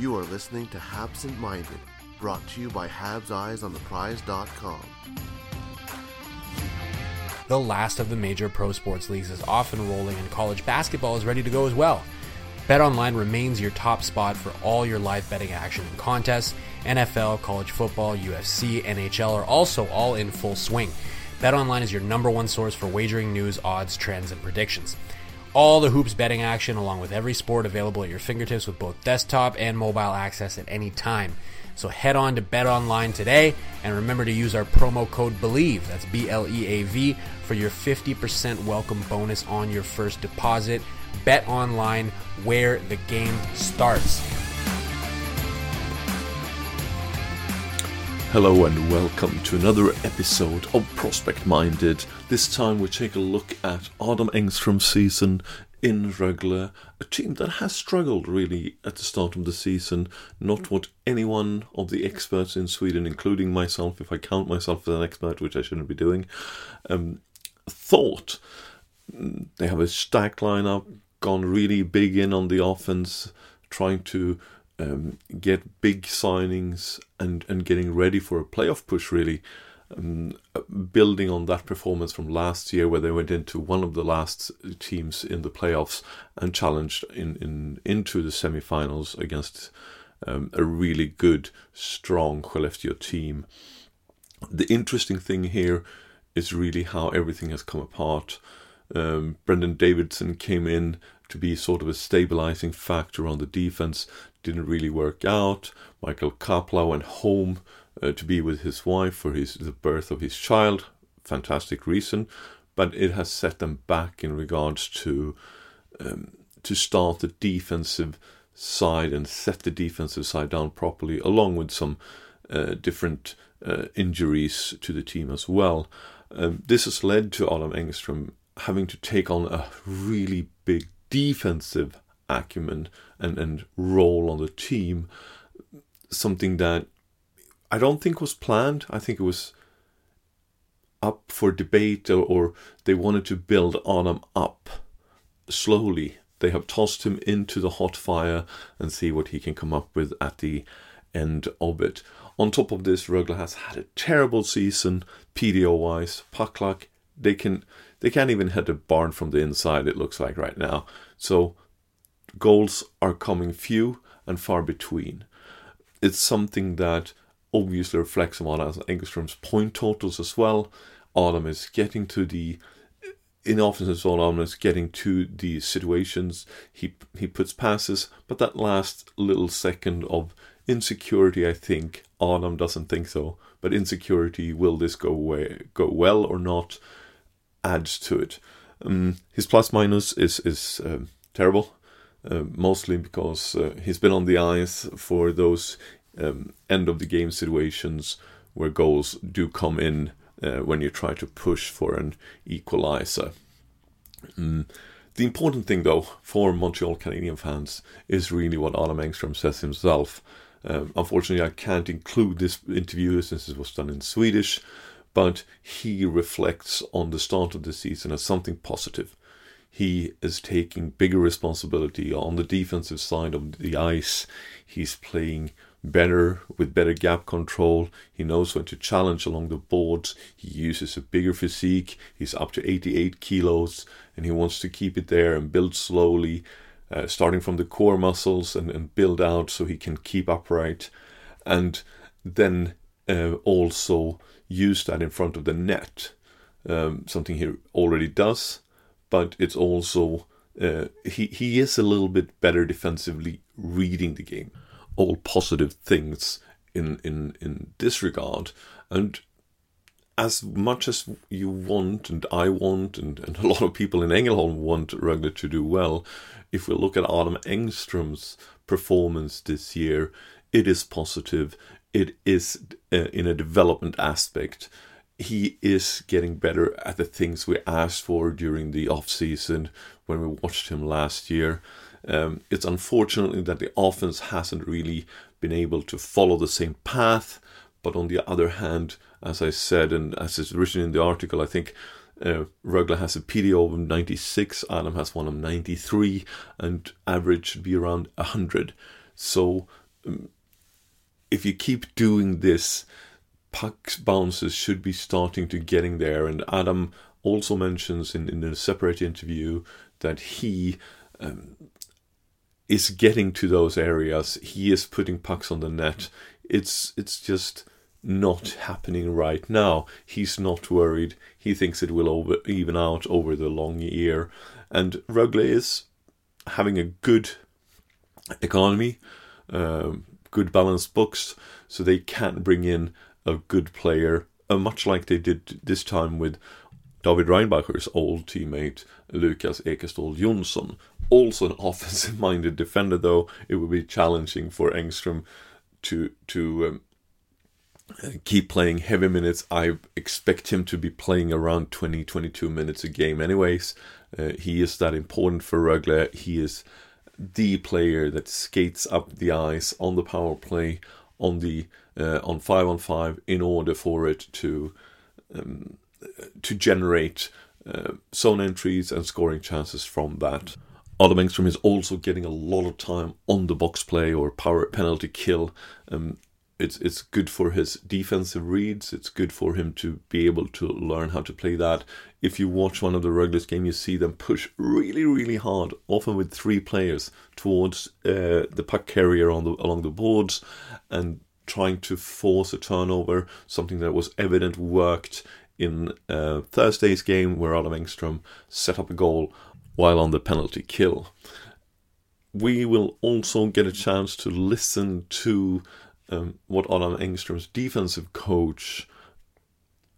You are listening to Habsent Minded, brought to you by Habs Eyes on the Prize.com. The last of the major pro sports leagues is off and rolling, and college basketball is ready to go as well. BetOnline remains your top spot for all your live betting action and contests. NFL, college football, UFC, NHL are also all in full swing. BetOnline is your number one source for wagering news, odds, trends, and predictions. All the hoops betting action, along with every sport available at your fingertips with both desktop and mobile access at any time. So head on to BetOnline today and remember to use our promo code BELIEVE, that's B L E A V, for your 50% welcome bonus on your first deposit. Bet online where the game starts. Hello and welcome to another episode of Prospect Minded. This time we take a look at Adam Engström's season in Rögle, a team that has struggled really at the start of the season. Not what anyone of the experts in Sweden, including myself, if I count myself as an expert, which I shouldn't be doing, um, thought. They have a stacked lineup, gone really big in on the offense, trying to um, get big signings and, and getting ready for a playoff push, really. Um, building on that performance from last year, where they went into one of the last teams in the playoffs and challenged in, in into the semifinals against um, a really good, strong Skellefteå team. The interesting thing here is really how everything has come apart. Um, Brendan Davidson came in to be sort of a stabilizing factor on the defense. Didn't really work out. Michael Kapla went home uh, to be with his wife for his the birth of his child. Fantastic reason, but it has set them back in regards to um, to start the defensive side and set the defensive side down properly, along with some uh, different uh, injuries to the team as well. Um, this has led to Adam Engström having to take on a really big defensive acumen and, and role on the team, something that I don't think was planned. I think it was up for debate or, or they wanted to build Adam up slowly. They have tossed him into the hot fire and see what he can come up with at the end of it. On top of this, Rögle has had a terrible season, PDO wise. Puck luck, they can they can't even hit a barn from the inside, it looks like right now. So goals are coming few and far between. It's something that obviously reflects on Adam Engström's point totals as well. Adam is getting to the in offense Adam is getting to the situations. He he puts passes, but that last little second of insecurity, I think Adam doesn't think so. But insecurity, will this go away, go well or not, adds to it. Um, his plus minus is is uh, terrible, mostly because uh, he's been on the ice for those um, end of the game situations where goals do come in uh, when you try to push for an equalizer. Mm. The important thing, though, for Montreal Canadian fans is really what Adam Engström says himself. Um, unfortunately, I can't include this interview since it was done in Swedish, but he reflects on the start of the season as something positive. He is taking bigger responsibility on the defensive side of the ice. He's playing better with better gap control. He knows when to challenge along the boards. He uses a bigger physique. He's up to 88 kilos and he wants to keep it there and build slowly, uh, starting from the core muscles and, and build out so he can keep upright. And then uh, also use that in front of the net, um, something he already does, but it's also uh, he he is a little bit better defensively reading the game. All positive things in in in this regard, and as much as you want and I want and, and a lot of people in Engelholm want Rögle to do well, if we look at Adam Engström's performance this year, it is positive it is uh, in a development aspect. He is getting better at the things we asked for during the off season when we watched him last year. Um, it's unfortunately that the offense hasn't really been able to follow the same path. But on the other hand, as I said, and as it's written in the article, I think uh, Rögle has a PDO of 96, Adam has one of 93, and average should be around 100. So um, if you keep doing this, puck bounces should be starting to getting there. And Adam also mentions in, in a separate interview that he um, is getting to those areas. He is putting pucks on the net. It's it's just not happening right now. He's not worried. He thinks it will over, even out over the long year. And Rögle is having a good economy, um, good balanced books, so they can bring in a good player, uh, much like they did this time with David Reinbacher's old teammate Lucas Ekeståhl Jonsson. Also an offensive minded defender, though it would be challenging for Engström to to um, keep playing heavy minutes. I expect him to be playing around 20 22 minutes a game, anyways. Uh, he is that important for Rögle. He is the player that skates up the ice on the power play on the uh, on five on five in order for it to um, to generate uh, zone entries and scoring chances from that. Adam Engström is also getting a lot of time on the box play or power penalty kill. Um, it's it's good for his defensive reads. It's good for him to be able to learn how to play that. If you watch one of the Rögles game, you see them push really, really hard, often with three players towards uh, the puck carrier on the along the boards, and trying to force a turnover. Something that was evident worked in uh, Thursday's game, where Adam Engström set up a goal while on the penalty kill. We will also get a chance to listen to um, what Adam Engström's defensive coach,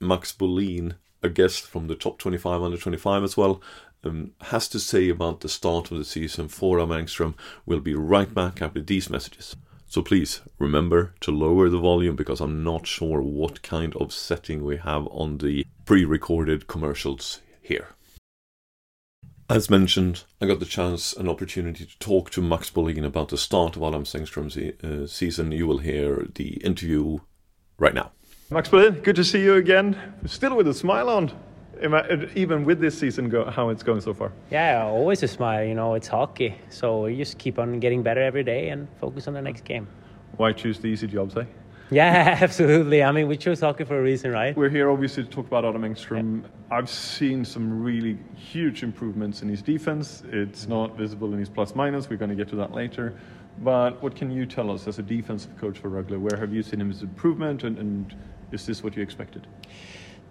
Max Bohlin, a guest from the top 25 under 25 as well, um, has to say about the start of the season for Adam Engström. We'll be right back after these messages. So please remember to lower the volume because I'm not sure what kind of setting we have on the pre recorded commercials here. As mentioned, I got the chance and opportunity to talk to Max Bohlin about the start of Adam Engström's uh, season. You will hear the interview right now. Max Bohlin, good to see you again. Still with a smile on, even with this season, go, how it's going so far. Yeah, always a smile. You know, it's hockey, so you just keep on getting better every day and focus on the next game. Why choose the easy jobs, eh? Yeah, absolutely. I mean, we chose hockey for a reason, right? We're here obviously to talk about Adam Engström. Yeah. I've seen some really huge improvements in his defense. It's not visible in his plus minus. We're going to get to that later. But what can you tell us as a defensive coach for Rögle? Where have you seen his improvement, and, and is this what you expected?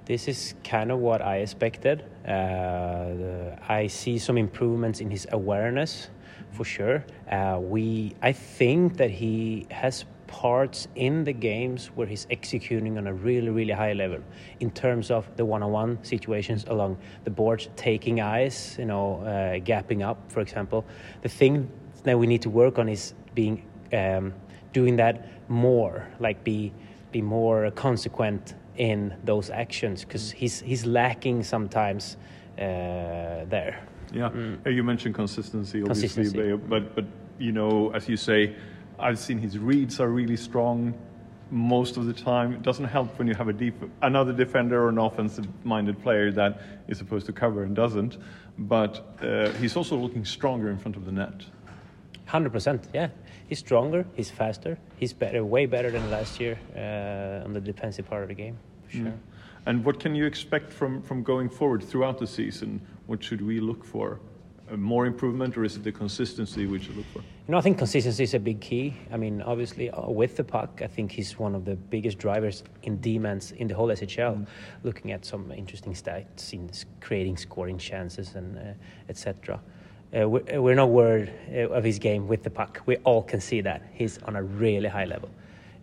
This is kind of what I expected. Uh, I see some improvements in his awareness, for sure. Uh, we, I think that he has parts in the games where he's executing on a really, really high level in terms of the one-on-one situations along the boards, taking eyes, you know, uh, gapping up, for example. The thing that we need to work on is being um, doing that more, like be be more consequent in those actions because he's he's lacking sometimes uh, there. Yeah, mm. you mentioned consistency, obviously, consistency. but but you know, as you say I've seen his reads are really strong most of the time. It doesn't help when you have a deep, another defender or an offensive-minded player that is supposed to cover and doesn't. But uh, he's also looking stronger in front of the net. Hundred percent, yeah. He's stronger. He's faster. He's better, way better than last year uh, on the defensive part of the game, for sure. Mm. And what can you expect from from going forward throughout the season? What should we look for? More improvement, or is it the consistency we should look for? You know, I think consistency is a big key. I mean, obviously, uh, with the puck, I think he's one of the biggest drivers in demons in the whole SHL. Mm. Looking at some interesting stats in creating scoring chances and uh, etc. Uh, we're, uh, we're, not worried uh, of his game with the puck. We all can see that he's on a really high level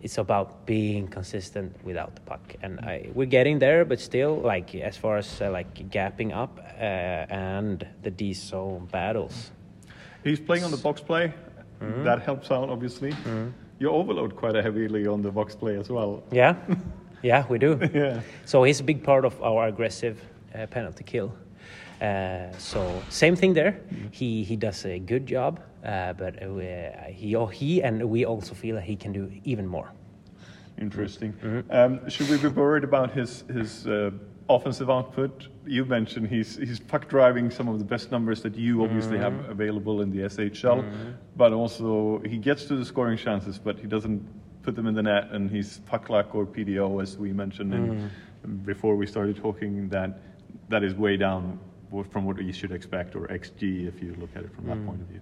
it's about being consistent without the puck, and I, we're getting there. But still, like as far as uh, like gapping up uh, and the D zone battles, he's playing on the box play. Mm-hmm. That helps out, obviously. Mm-hmm. You overload quite heavily on the box play as well. Yeah, yeah, we do. yeah. So he's a big part of our aggressive uh, penalty kill. Uh, so same thing there. Mm-hmm. He he does a good job, uh, but uh, he he and we also feel that he can do even more. Interesting. Mm-hmm. Um, should we be worried about his his uh, offensive output. You mentioned he's he's puck driving some of the best numbers that you obviously mm-hmm. have available in the SHL, mm-hmm. but also he gets to the scoring chances, but he doesn't put them in the net, and he's puck luck or PDO as we mentioned mm-hmm. in, before we started talking. That that is way down from what you should expect, or XG if you look at it from that mm. point of view.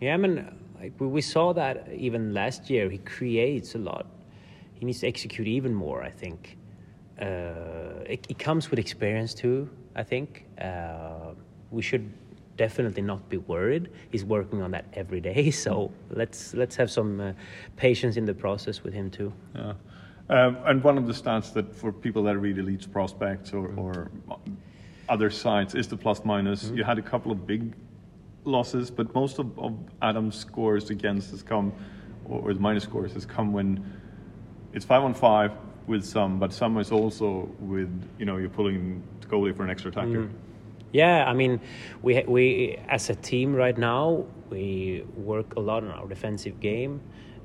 Yeah, I mean, like we saw that even last year. He creates a lot. He needs to execute even more. I think uh, it, it, comes with experience too. I think uh, we should definitely not be worried. He's working on that every day, so let's let's have some uh, patience in the process with him too. Yeah. Um, and one of the stats that for people that read Elite Prospects or, or other sites is the plus minus. Mm-hmm. You had a couple of big losses, but most of, of Adam's scores against has come, or, the minus scores has come when it's five on five with some, but some is also with you know you're pulling the goalie for an extra attacker. Mm. Yeah, I mean, we we as a team right now we work a lot on our defensive game.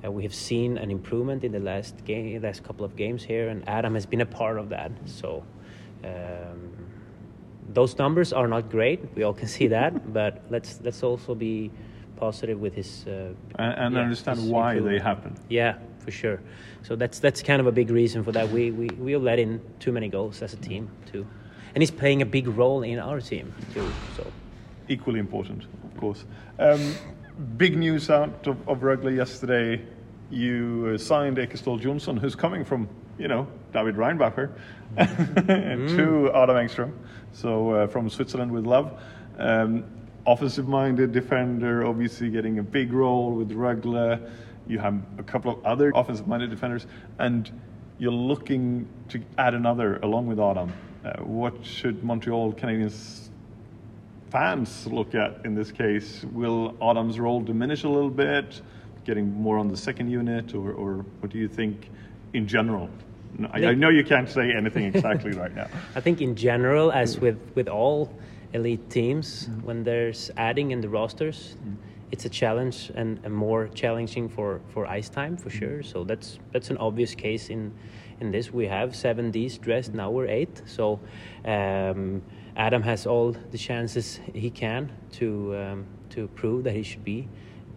Uh, we have seen an improvement in the last game, last couple of games here, and Adam has been a part of that. So. Um, those numbers are not great. We all can see that, but let's let's also be positive with his uh, and, and yeah, understand why they happen. Yeah, for sure. So that's that's kind of a big reason for that. We we we let in too many goals as a team too, and he's playing a big role in our team too. So equally important, of course. Um, big news out of, of Rögle yesterday. You uh, signed Ekeståhl Jonsson, who's coming from you know David Reinbacher, mm. to Adam Engström. So uh, from Switzerland with love. Um, offensive-minded defender, obviously getting a big role with Rögle. You have a couple of other offensive-minded defenders, and you're looking to add another along with Adam. Uh, what should Montreal Canadiens fans look at in this case? Will Adam's role diminish a little bit, getting more on the second unit, or, or what do you think in general? I, I, know you can't say anything exactly right now. I think in general, as with with all elite teams, mm. when there's adding in the rosters, mm. it's a challenge and, and, more challenging for, for ice time for sure. So that's that's an obvious case in in this. We have seven Ds dressed now. We're eight. So. Um, Adam has all the chances he can to um, to prove that he should be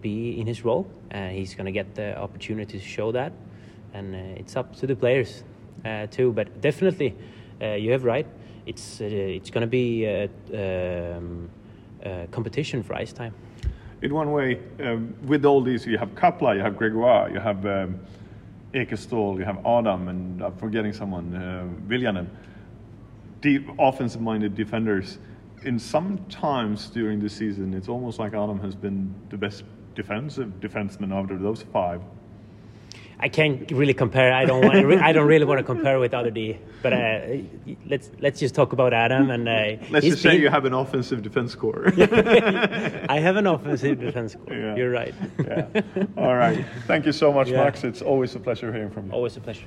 be in his role. and he's going to get the opportunity to show that and uh, it's up to the players uh, too. But definitely, uh, you have right. It's it's going to be a, um, a competition for ice time. In one way, um, with all these, you have Kapla, you have Gregoire, you have um, Ekeståhl, you have Adam, and I'm forgetting someone, uh, Viljanen. Deep offensive-minded defenders. In some times during the season, it's almost like Adam has been the best defensive defenseman out of those five. I can't really compare. I don't want. I don't really want to compare with other D. But uh, let's let's just talk about Adam and. Uh, let's just been... say you have an offensive defense core. I have an offensive defense core. Yeah. You're right. yeah. All right. Thank you so much, yeah. Max. It's always a pleasure hearing from you. Always a pleasure.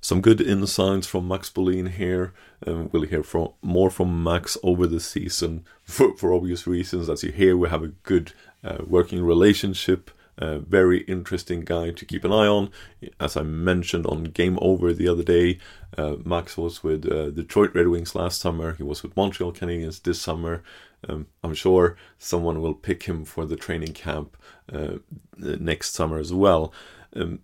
Some good insights from Max Bohlin here. Um, we'll hear from more from Max over the season for, for obvious reasons. As you hear, we have a good uh, working relationship. A very interesting guy to keep an eye on. As I mentioned on Game Over the other day, uh, Max was with uh, Detroit Red Wings last summer. He was with Montreal Canadiens this summer. Um, I'm sure someone will pick him for the training camp uh, next summer as well. Um,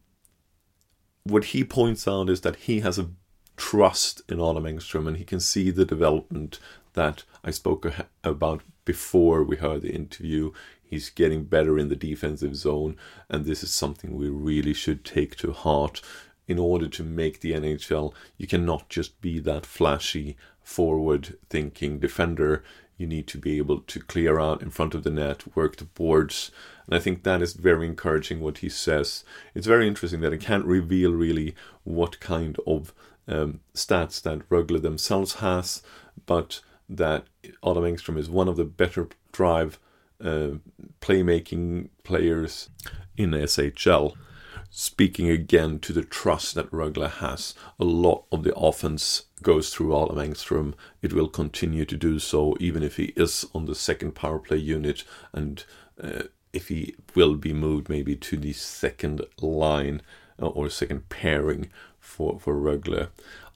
what he points out is that he has a trust in Adam Engström and he can see the development that I spoke about before we heard the interview. He's getting better in the defensive zone, and this is something we really should take to heart. In order to make the NHL, you cannot just be that flashy, forward thinking defender. You need to be able to clear out in front of the net, work the boards. And I think that is very encouraging what he says. It's very interesting that he can't reveal really what kind of um, stats that Rögle themselves has, but that Adam Engström is one of the better drive uh, playmaking players in SHL. Speaking again to the trust that Rögle has, a lot of the offense goes through Adam Engström. It will continue to do so, even if he is on the second power play unit and uh, if he will be moved maybe to the second line uh, or second pairing for, for Rögle.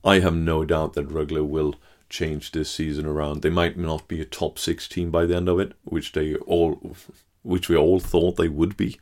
I have no doubt that Rögle will change this season around. They might not be a top six team by the end of it, which they all, which we all thought they would be.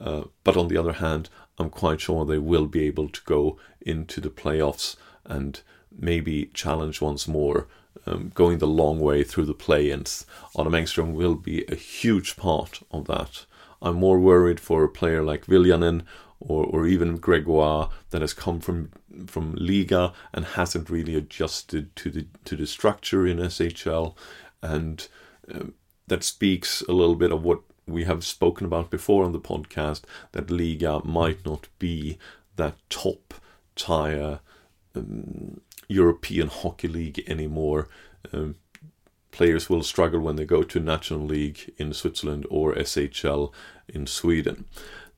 Uh, but on the other hand, I'm quite sure they will be able to go into the playoffs and maybe challenge once more, um, going the long way through the play-ins. Adam Engström will be a huge part of that. I'm more worried for a player like Viljanen or, or even Gregoire that has come from from Liiga and hasn't really adjusted to the to the structure in SHL, and uh, that speaks a little bit of what we have spoken about before on the podcast that Liiga might not be that top tier um, European Hockey League anymore. Um, players will struggle when they go to National League in Switzerland or SHL in Sweden.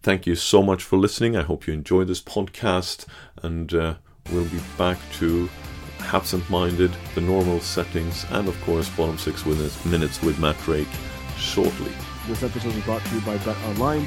Thank you so much for listening. I hope you enjoyed this podcast, and uh, we'll be back to Habsent Minded, the normal settings, and of course, bottom six minutes with Matt Drake shortly. This episode is brought to you by Bet Online